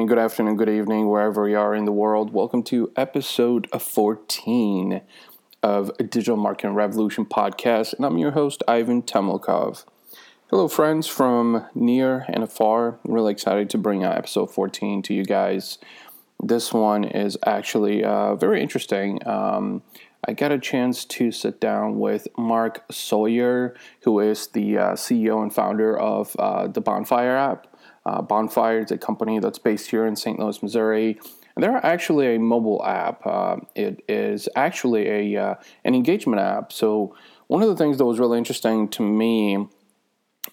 morning, good afternoon, good evening, wherever you are in the world. Welcome to episode 14 of Digital Marketing Revolution podcast, and I'm your host, Ivan Temelkov. Hello, friends from near and afar. I'm really excited to bring out episode 14 to you guys. This one is actually uh, very interesting. Um, I got a chance to sit down with Mark Sawyier, who is the uh, CEO and founder of uh, the Bonfyre app. Uh, Bonfyre is a company that's based here in St. Louis, Missouri. And they're actually a mobile app. Uh, it is actually a uh, an engagement app. So one of the things that was really interesting to me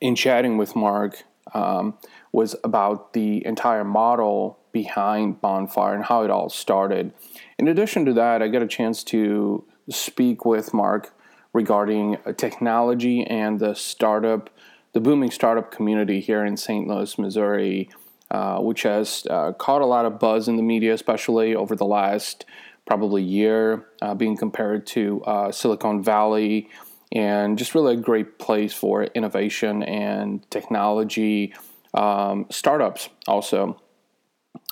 in chatting with Mark um, was about the entire model behind Bonfyre and how it all started. In addition to that, I got a chance to speak with Mark regarding technology and the startup, the booming startup community here in St. Louis, Missouri, uh, which has uh, caught a lot of buzz in the media, especially over the last probably year, uh, being compared to uh, Silicon Valley and just really a great place for innovation and technology um, startups also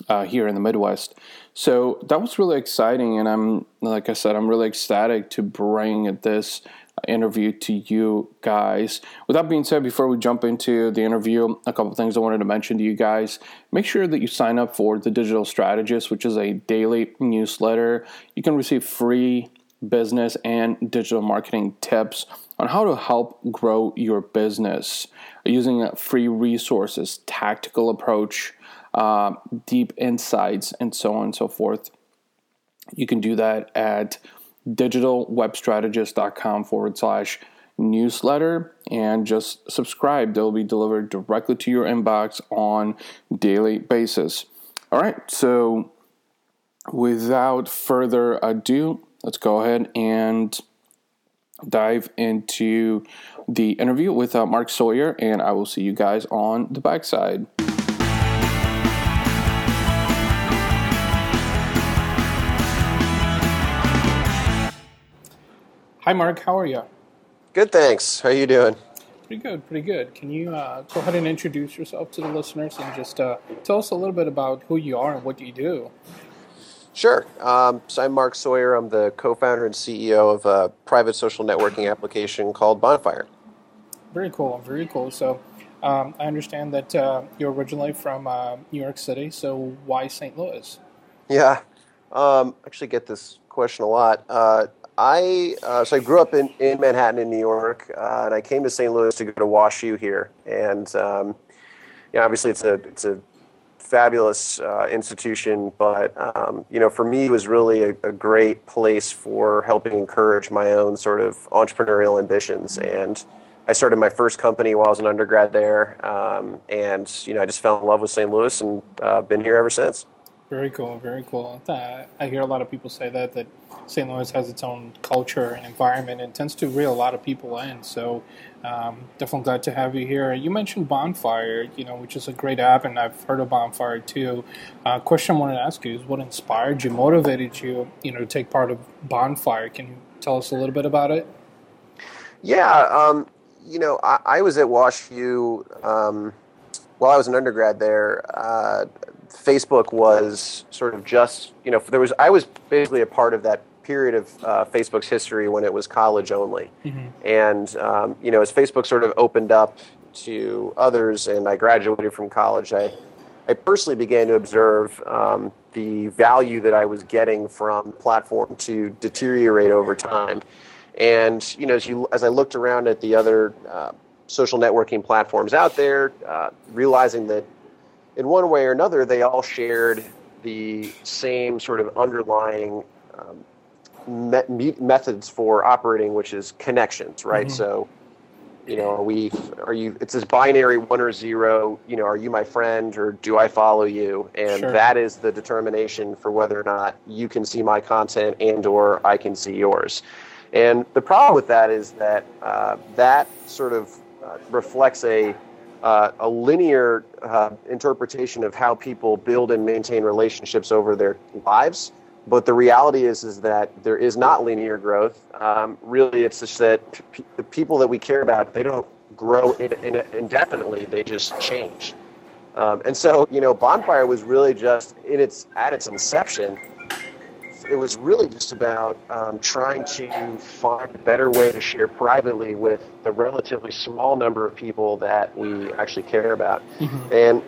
uh, here in the Midwest. So that was really exciting, and I'm like I said, I'm really ecstatic to bring this interview to you guys. With that being said, before we jump into the interview, a couple things I wanted to mention to you guys. Make sure that you sign up for the Digital Strategist, which is a daily newsletter. You can receive free business and digital marketing tips on how to help grow your business using free resources, tactical approach, uh, deep insights, and so on and so forth. You can do that at digitalwebstrategist.com forward slash newsletter and just subscribe. They'll be delivered directly to your inbox on daily basis. All right, so without further ado, let's go ahead and dive into the interview with uh, Mark Sawyier, and I will see you guys on the backside. Hi, Mark. How are you? Good, thanks. How are you doing? Pretty good, pretty good. Can you uh, go ahead and introduce yourself to the listeners and just uh, tell us a little bit about who you are and what you do? Sure. Um, so I'm Mark Sawyier. I'm the co-founder and CEO of a private social networking application called Bonfyre. Very cool. Very cool. So um, I understand that uh, you're originally from uh, New York City. So why St. Louis? Yeah. Um, actually, get this question a lot. Uh, I uh, so I grew up in, in Manhattan, in New York, uh, and I came to St. Louis to go to WashU here. And um, yeah, obviously it's a it's a fabulous uh, institution, but um, you know, for me, it was really a, a, great place for helping encourage my own sort of entrepreneurial ambitions. And I started my first company while I was an undergrad there, um, and you know, I just fell in love with St. Louis and uh, been here ever since. Very cool, very cool. I hear a lot of people say that that St. Louis has its own culture and environment and tends to reel a lot of people in. So um, definitely glad to have you here. You mentioned Bonfyre, you know, which is a great app, and I've heard of Bonfyre too. Uh, question I wanted to ask you is, what inspired you, motivated you, you know, to take part of Bonfyre? Can you tell us a little bit about it? Yeah, um, you know, I, I, was at WashU um, while I was an undergrad there. Uh, Facebook was sort of just, you know, there was I was basically a part of that period of uh, Facebook's history when it was college only. Mm-hmm. And, um, you know, as Facebook sort of opened up to others and I graduated from college, I, I personally began to observe um, the value that I was getting from the platform to deteriorate over time. And, you know, as, you, as I looked around at the other uh, social networking platforms out there, uh, realizing that in one way or another, they all shared the same sort of underlying um, me- methods for operating, which is connections, right? Mm-hmm. So, you know, are we, are you, it's this binary one or zero, you know, are you my friend or do I follow you? And sure. that is the determination for whether or not you can see my content and or I can see yours. And the problem with that is that uh, that sort of uh, reflects a, uh, a linear uh, interpretation of how people build and maintain relationships over their lives but the reality is, is that there is not linear growth. Um, really, it's just that p- the people that we care about, they don't grow in, in, indefinitely. They just change. Um, and so, you know, Bonfyre was really just in its at its inception. It was really just about um, trying to find a better way to share privately with the relatively small number of people that we actually care about. Mm-hmm. And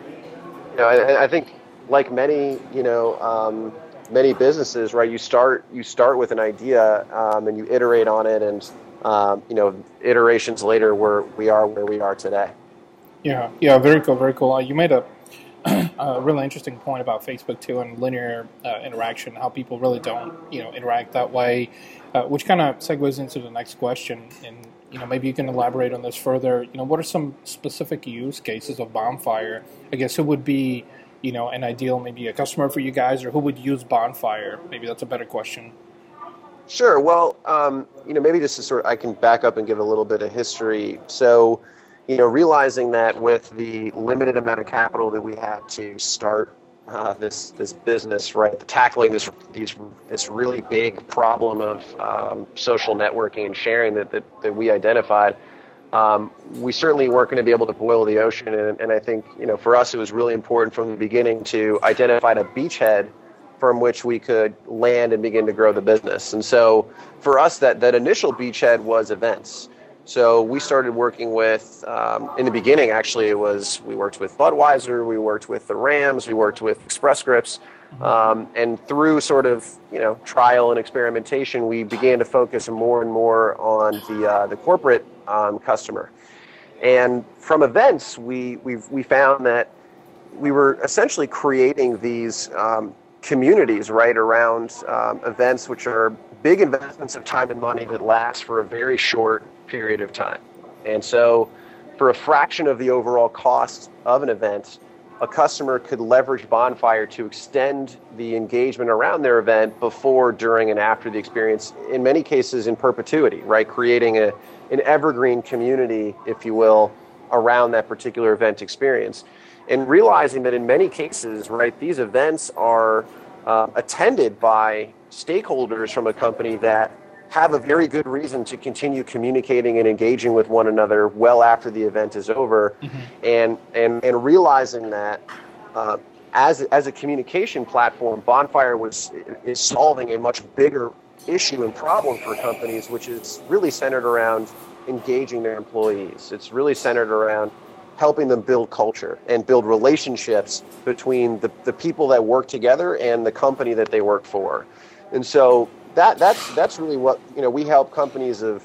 you know, I, I, think, like many, you know, um, many businesses, right? You start you start with an idea um, and you iterate on it, and um, you know, iterations later, where we are where we are today. Yeah, yeah, very cool, very cool. Uh, you made a, a really interesting point about Facebook too and linear uh, interaction, how people really don't, you know, interact that way, uh, which kind of segues into the next question. And you know, maybe you can elaborate on this further. You know, what are some specific use cases of Bonfyre? I guess who would be, you know, an ideal maybe a customer for you guys, or who would use Bonfyre? Maybe that's a better question. Sure. Well, um, you know, maybe just to sort of, I can back up and give a little bit of history. So you know, realizing that with the limited amount of capital that we had to start uh, this this business, right, tackling this these this really big problem of um, social networking and sharing that that, that we identified. Um, we certainly weren't going to be able to boil the ocean, and, and I think you know for us it was really important from the beginning to identify a beachhead from which we could land and begin to grow the business. And so for us, that that initial beachhead was events. So we started working with, um, in the beginning, actually, it was we worked with Budweiser, we worked with the Rams, we worked with Express Scripts. Um, and through sort of you know trial and experimentation, we began to focus more and more on the uh, the corporate um, customer. And from events, we we we found that we were essentially creating these um, communities right around um, events, which are big investments of time and money that last for a very short period of time. And so, for a fraction of the overall cost of an event, a customer could leverage Bonfyre to extend the engagement around their event before, during, and after the experience, in many cases in perpetuity, right? Creating a, an evergreen community, if you will, around that particular event experience. And realizing that in many cases, right, these events are uh, attended by stakeholders from a company that have a very good reason to continue communicating and engaging with one another well after the event is over, mm-hmm. and, and and realizing that uh, as as a communication platform, Bonfyre was is solving a much bigger issue and problem for companies, which is really centered around engaging their employees. It's really centered around helping them build culture and build relationships between the, the people that work together and the company that they work for. And so that that's that's really what you know. We help companies of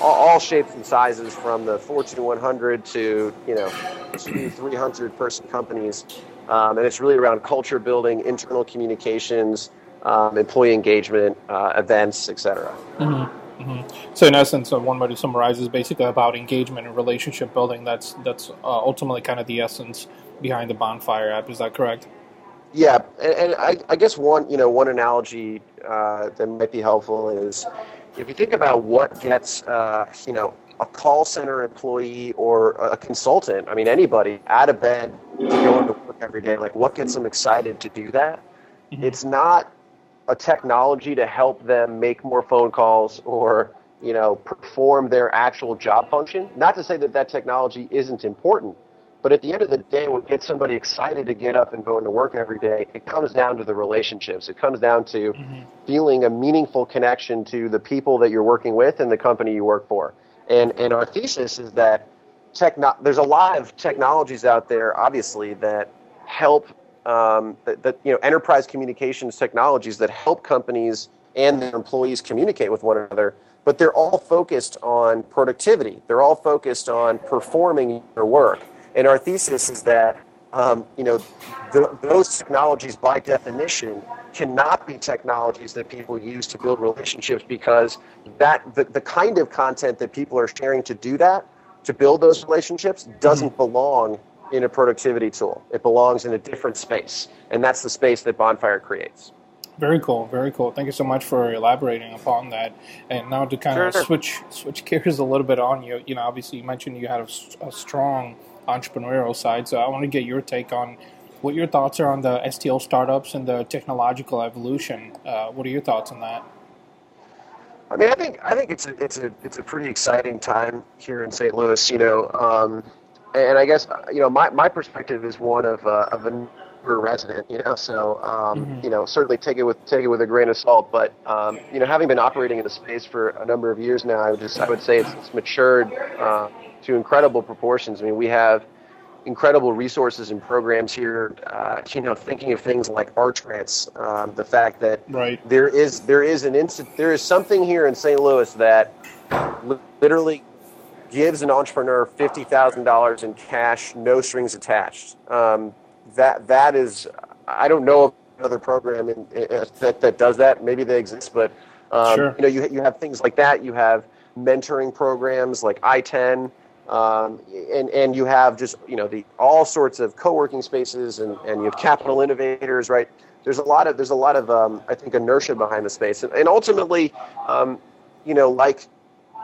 all, all shapes and sizes, from the Fortune 100 to you know 300 person companies, um, and it's really around culture building, internal communications, um, employee engagement, uh, events, etc. Mm-hmm. Mm-hmm. So in essence, uh, one way to summarize is basically about engagement and relationship building. That's that's uh, ultimately kind of the essence behind the Bonfyre app. Is that correct? Yeah, and, and I, I, guess one you know one analogy uh, that might be helpful is if you think about what gets uh, you know a call center employee or a consultant, I mean anybody out of bed to go into work every day, like what gets them excited to do that? Mm-hmm. It's not a technology to help them make more phone calls or you know perform their actual job function. Not to say that that technology isn't important, but at the end of the day, what gets somebody excited to get up and go into work every day, it comes down to the relationships. It comes down to mm-hmm. feeling a meaningful connection to the people that you're working with and the company you work for. And and our thesis is that techno- there's a lot of technologies out there, obviously, that help um, that, that you know enterprise communications technologies that help companies and their employees communicate with one another but they're all focused on productivity. They're all focused on performing your work. And our thesis is that um, you know those technologies, by definition, cannot be technologies that people use to build relationships because that the, the kind of content that people are sharing to do that to build those relationships doesn't mm-hmm. belong in a productivity tool. It belongs in a different space, and that's the space that Bonfyre creates. Very cool, very cool. Thank you so much for elaborating upon that. And now to kind sure. of switch switch gears a little bit on you. You know, obviously you mentioned you had a, a strong entrepreneurial side. So I want to get your take on what your thoughts are on the STL startups and the technological evolution. Uh, what are your thoughts on that? I mean, I think I think it's a it's a it's a pretty exciting time here in St. Louis. You know, um, and I guess you know my, my perspective is one of uh, of a resident, you know. So um, mm-hmm. you know, certainly take it with take it with a grain of salt. But um, you know, having been operating in the space for a number of years now, I would just I would say it's, it's matured uh, to incredible proportions. I mean, we have incredible resources and programs here. Uh, you know, thinking of things like arch grants, um, the fact that right. there is there is an instant there is something here in St. Louis that literally gives an entrepreneur fifty thousand dollars in cash, no strings attached. Um, that that is, I don't know of another program in, in, that that does that. Maybe they exist, but um, sure. you know, you you have things like that. You have mentoring programs like ITEN. Um, and and you have just you know the all sorts of co-working spaces and, and you have capital innovators right there's a lot of there's a lot of um, I think inertia behind the space and, and ultimately um, you know like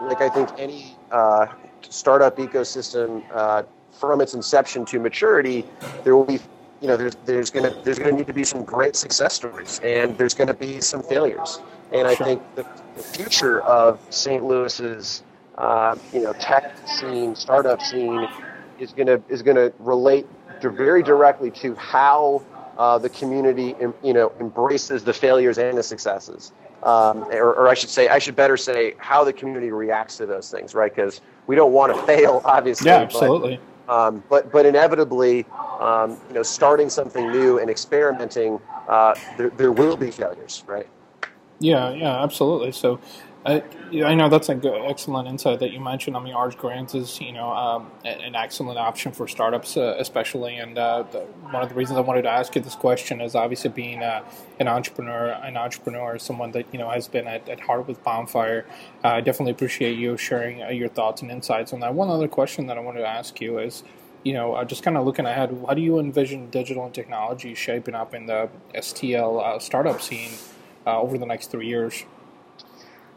like I think any uh, startup ecosystem uh, from its inception to maturity there will be you know there's there's gonna there's gonna need to be some great success stories and there's gonna be some failures and I think the, the future of St. Louis's uh, you know, tech scene, startup scene is gonna is gonna relate to very directly to how uh, the community, you know, embraces the failures and the successes. Um, or, or, I should say, I should better say how the community reacts to those things, right? Because we don't want to fail, obviously. Yeah, absolutely. But, um, but, but inevitably, um, you know, starting something new and experimenting, uh, there, there will be failures, right? Yeah, yeah, absolutely. So, I, I know that's an excellent insight that you mentioned. I mean, Arch Grants is you know um, an excellent option for startups, uh, especially. And uh, the, one of the reasons I wanted to ask you this question is obviously being uh, an entrepreneur, an entrepreneur, someone that you know has been at, at heart with Bonfyre. Uh, I definitely appreciate you sharing uh, your thoughts and insights on that. One other question that I wanted to ask you is you know, uh, just kind of looking ahead, how do you envision digital and technology shaping up in the STL uh, startup scene uh, over the next three years?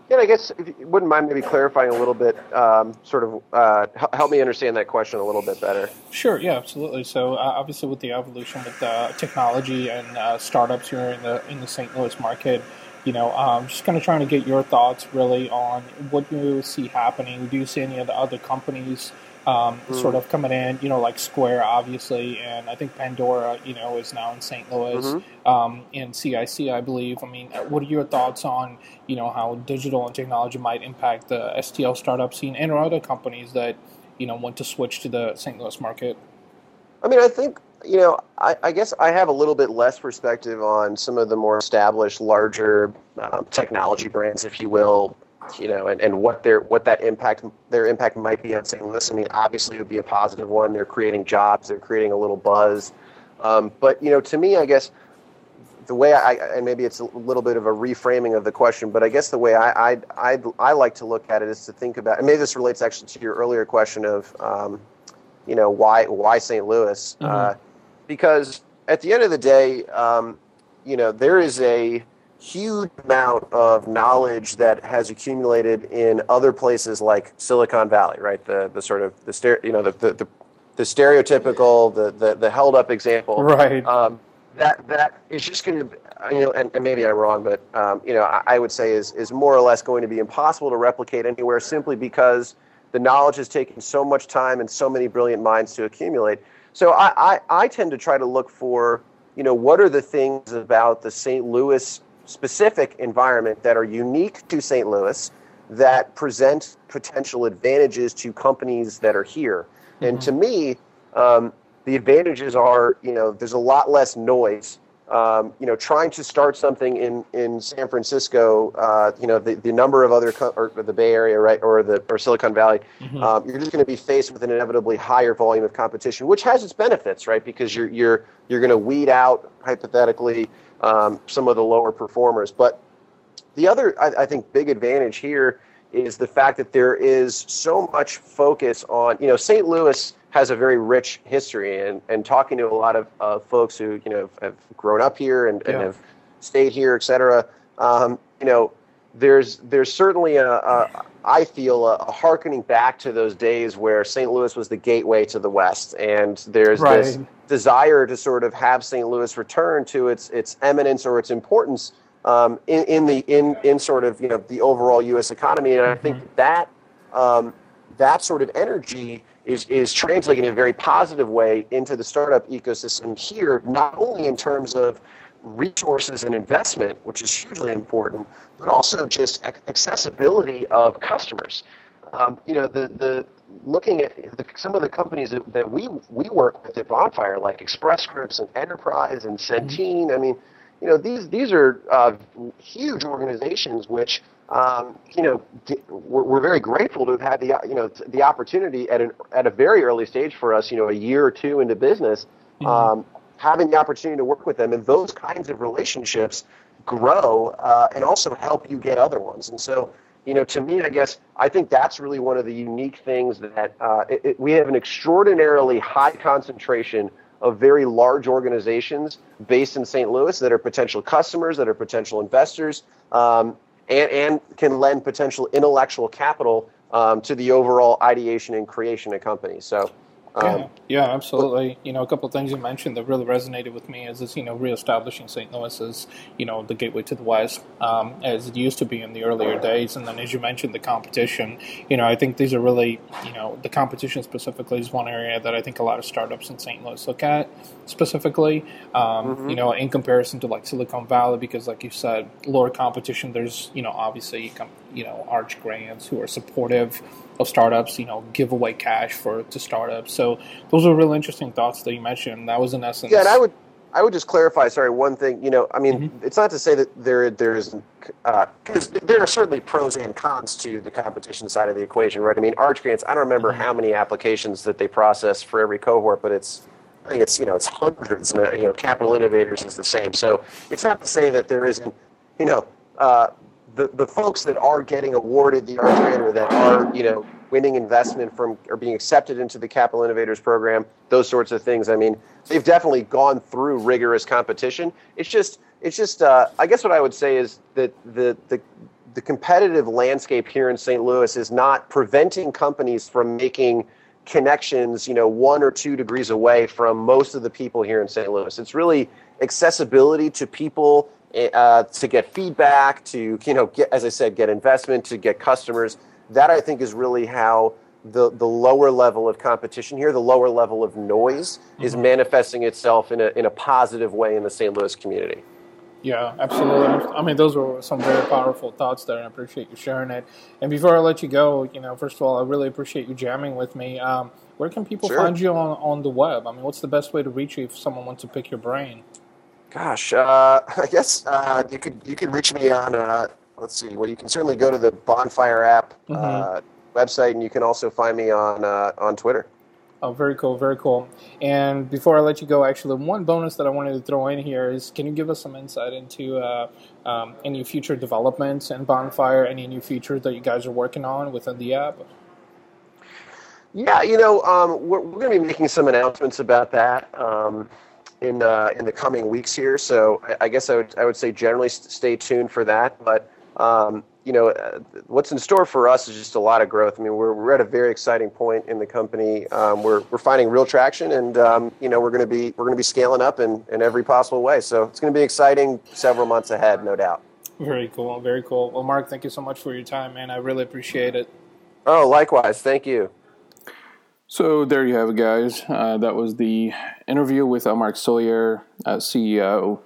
Yeah, I guess if you wouldn't mind maybe clarifying a little bit, um, sort of uh, help me understand that question a little bit better. Sure, yeah, absolutely. So uh, obviously, with the evolution with uh, technology and uh, startups here in the in the St. Louis market, you know, um, just kind of trying to get your thoughts really on what you see happening. Do you see any of the other companies? Um, mm. sort of coming in, you know, like Square, obviously, and I think Pandora, you know, is now in St. Louis, mm-hmm. um, and CIC, I believe. I mean, what are your thoughts on, you know, how digital and technology might impact the STL startup scene and or other companies that, you know, want to switch to the St. Louis market? I mean, I think you know, I, I, guess I have a little bit less perspective on some of the more established, larger um, technology brands, if you will, you know, and, and what their what that impact their impact might be on St. Louis. I mean, obviously, it would be a positive one. They're creating jobs. They're creating a little buzz. Um, but you know, to me, I guess the way I and maybe it's a little bit of a reframing of the question, but I guess the way I I I, I like to look at it is to think about, and maybe this relates actually to your earlier question of, um, you know, why why St. Louis? Mm-hmm. Uh, because at the end of the day, um, you know, there is a huge amount of knowledge that has accumulated in other places like Silicon Valley, right? The the sort of the you know the the, the, the stereotypical the, the the held up example, right? Um, that that is just going to you know, and, and, maybe I'm wrong, but um, you know, I, I, would say is is more or less going to be impossible to replicate anywhere simply because the knowledge has taken so much time and so many brilliant minds to accumulate. So I, I, I tend to try to look for you know what are the things about the St. Louis specific environment that are unique to St. Louis that present potential advantages to companies that are here. Mm-hmm. And to me, um, the advantages are, you know, there's a lot less noise. Um, you know, trying to start something in, in San Francisco, uh, you know, the, the number of other, co- or the Bay Area, right, or the or Silicon Valley, mm-hmm. um, you're just going to be faced with an inevitably higher volume of competition, which has its benefits, right? Because you're you're you're going to weed out hypothetically um, some of the lower performers. But the other, I, I, think, big advantage here is the fact that there is so much focus on, you know, St. Louis has a very rich history, and, and talking to a lot of uh, folks who, you know, have grown up here and, yeah. and have stayed here, et cetera, um, you know, there's there's certainly a, a I feel a, a, harkening back to those days where St. Louis was the gateway to the West, and there's right. this desire to sort of have St. Louis return to its its eminence or its importance um, in, in the in in sort of you know the overall U.S. economy, and I think mm-hmm. that um, that sort of energy is, is translating in a very positive way into the startup ecosystem here, not only in terms of resources and investment, which is hugely important, but also just accessibility of customers. Um, you know, the, the looking at the, some of the companies that, that, we we work with at Bonfyre, like Express Scripts and Enterprise and Centene. Mm-hmm. I mean, you know, these these are uh, huge organizations which um, you know, we're, we're, very grateful to have had the you know the opportunity at an at a very early stage for us, you know, a year or two into business, mm-hmm. um, having the opportunity to work with them, and those kinds of relationships grow uh, and also help you get other ones. And so, you know, to me, I guess I think that's really one of the unique things that uh, it, it, we have an extraordinarily high concentration of very large organizations based in St. Louis that are potential customers, that are potential investors, um, and, and can lend potential intellectual capital um, to the overall ideation and creation of companies. So um, yeah, yeah, absolutely. You know, a couple of things you mentioned that really resonated with me is this, you know, reestablishing St. Louis as, you know, the gateway to the West, um, as it used to be in the earlier days. And then, as you mentioned, the competition. You know, I think these are really, you know, the competition specifically is one area that I think a lot of startups in St. Louis look at specifically. Um, mm-hmm. You know, in comparison to like Silicon Valley, because like you said, lower competition. There's, you know, obviously, you know, Arch grants who are supportive of startups, you know, give away cash for to startups. So those are real interesting thoughts that you mentioned. That was in essence. Yeah, and I would I would just clarify. Sorry, one thing. You know, I mean, mm-hmm. it's not to say that there there's because uh, there are certainly pros and cons to the competition side of the equation, right? I mean, Arch grants. I don't remember mm-hmm. how many applications that they process for every cohort, but it's I think it's you know it's hundreds. And, you know, Capital Innovators is the same. So it's not to say that there isn't you know. Uh, the, the folks that are getting awarded the Arch grant or that are you know winning investment from or being accepted into the Capital Innovators program, those sorts of things. I mean, they've definitely gone through rigorous competition. It's just it's just uh, I guess what I would say is that the the the competitive landscape here in St. Louis is not preventing companies from making connections, you know, one or two degrees away from most of the people here in St. Louis. It's really accessibility to people uh, to get feedback, to you know, get as I said, get investment, to get customers. That I think is really how the the lower level of competition here, the lower level of noise, mm-hmm. is manifesting itself in a in a positive way in the St. Louis community. Yeah, absolutely. I mean, those were some very powerful thoughts there, and I appreciate you sharing it. And before I let you go, you know, first of all, I really appreciate you jamming with me. Um, where can people sure. find you on, on the web? I mean, what's the best way to reach you if someone wants to pick your brain? Gosh, uh, I guess uh, you could you can reach me on. Uh, let's see. Well, you can certainly go to the Bonfyre app mm-hmm. Uh, website, and you can also find me on uh, on Twitter. Oh, very cool, very cool. And before I let you go, actually, one bonus that I wanted to throw in here is can you give us some insight into uh, um, any future developments in Bonfyre, any new features that you guys are working on within the app? Yeah, you know, um, we're, we're going to be making some announcements about that. Um, in uh, in the coming weeks here. So I, guess I would I would say generally stay tuned for that. But um, you know, uh, what's in store for us is just a lot of growth. I mean, we're we're at a very exciting point in the company. Um, we're we're finding real traction, and um, you know, we're going to be we're going to be scaling up in in every possible way. So it's going to be exciting several months ahead, no doubt. Very cool, very cool. Well, Mark, thank you so much for your time, man. I really appreciate it. Oh, likewise. Thank you. So there you have it, guys. Uh, that was the interview with Mark Sawyier, uh, CEO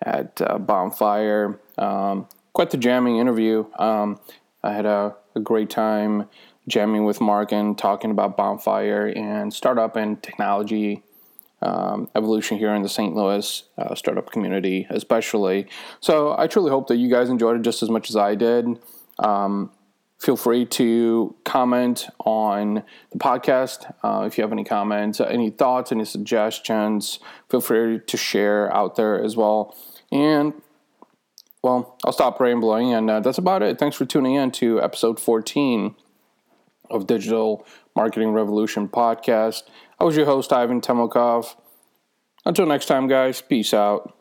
at uh, Bonfyre. Um, quite the jamming interview. Um, I had a, a, great time jamming with Mark and talking about Bonfyre and startup and technology um, evolution here in the St. Louis uh, startup community, especially. So I truly hope that you guys enjoyed it just as much as I did. Um, feel free to comment on the podcast. Uh, if you have any comments, any thoughts, any suggestions, feel free to share out there as well. And well, I'll stop rambling, and uh, that's about it. Thanks for tuning in to episode 14 of Digital Marketing Revolution podcast. I was your host, Ivan Temelkov. Until next time, guys, peace out.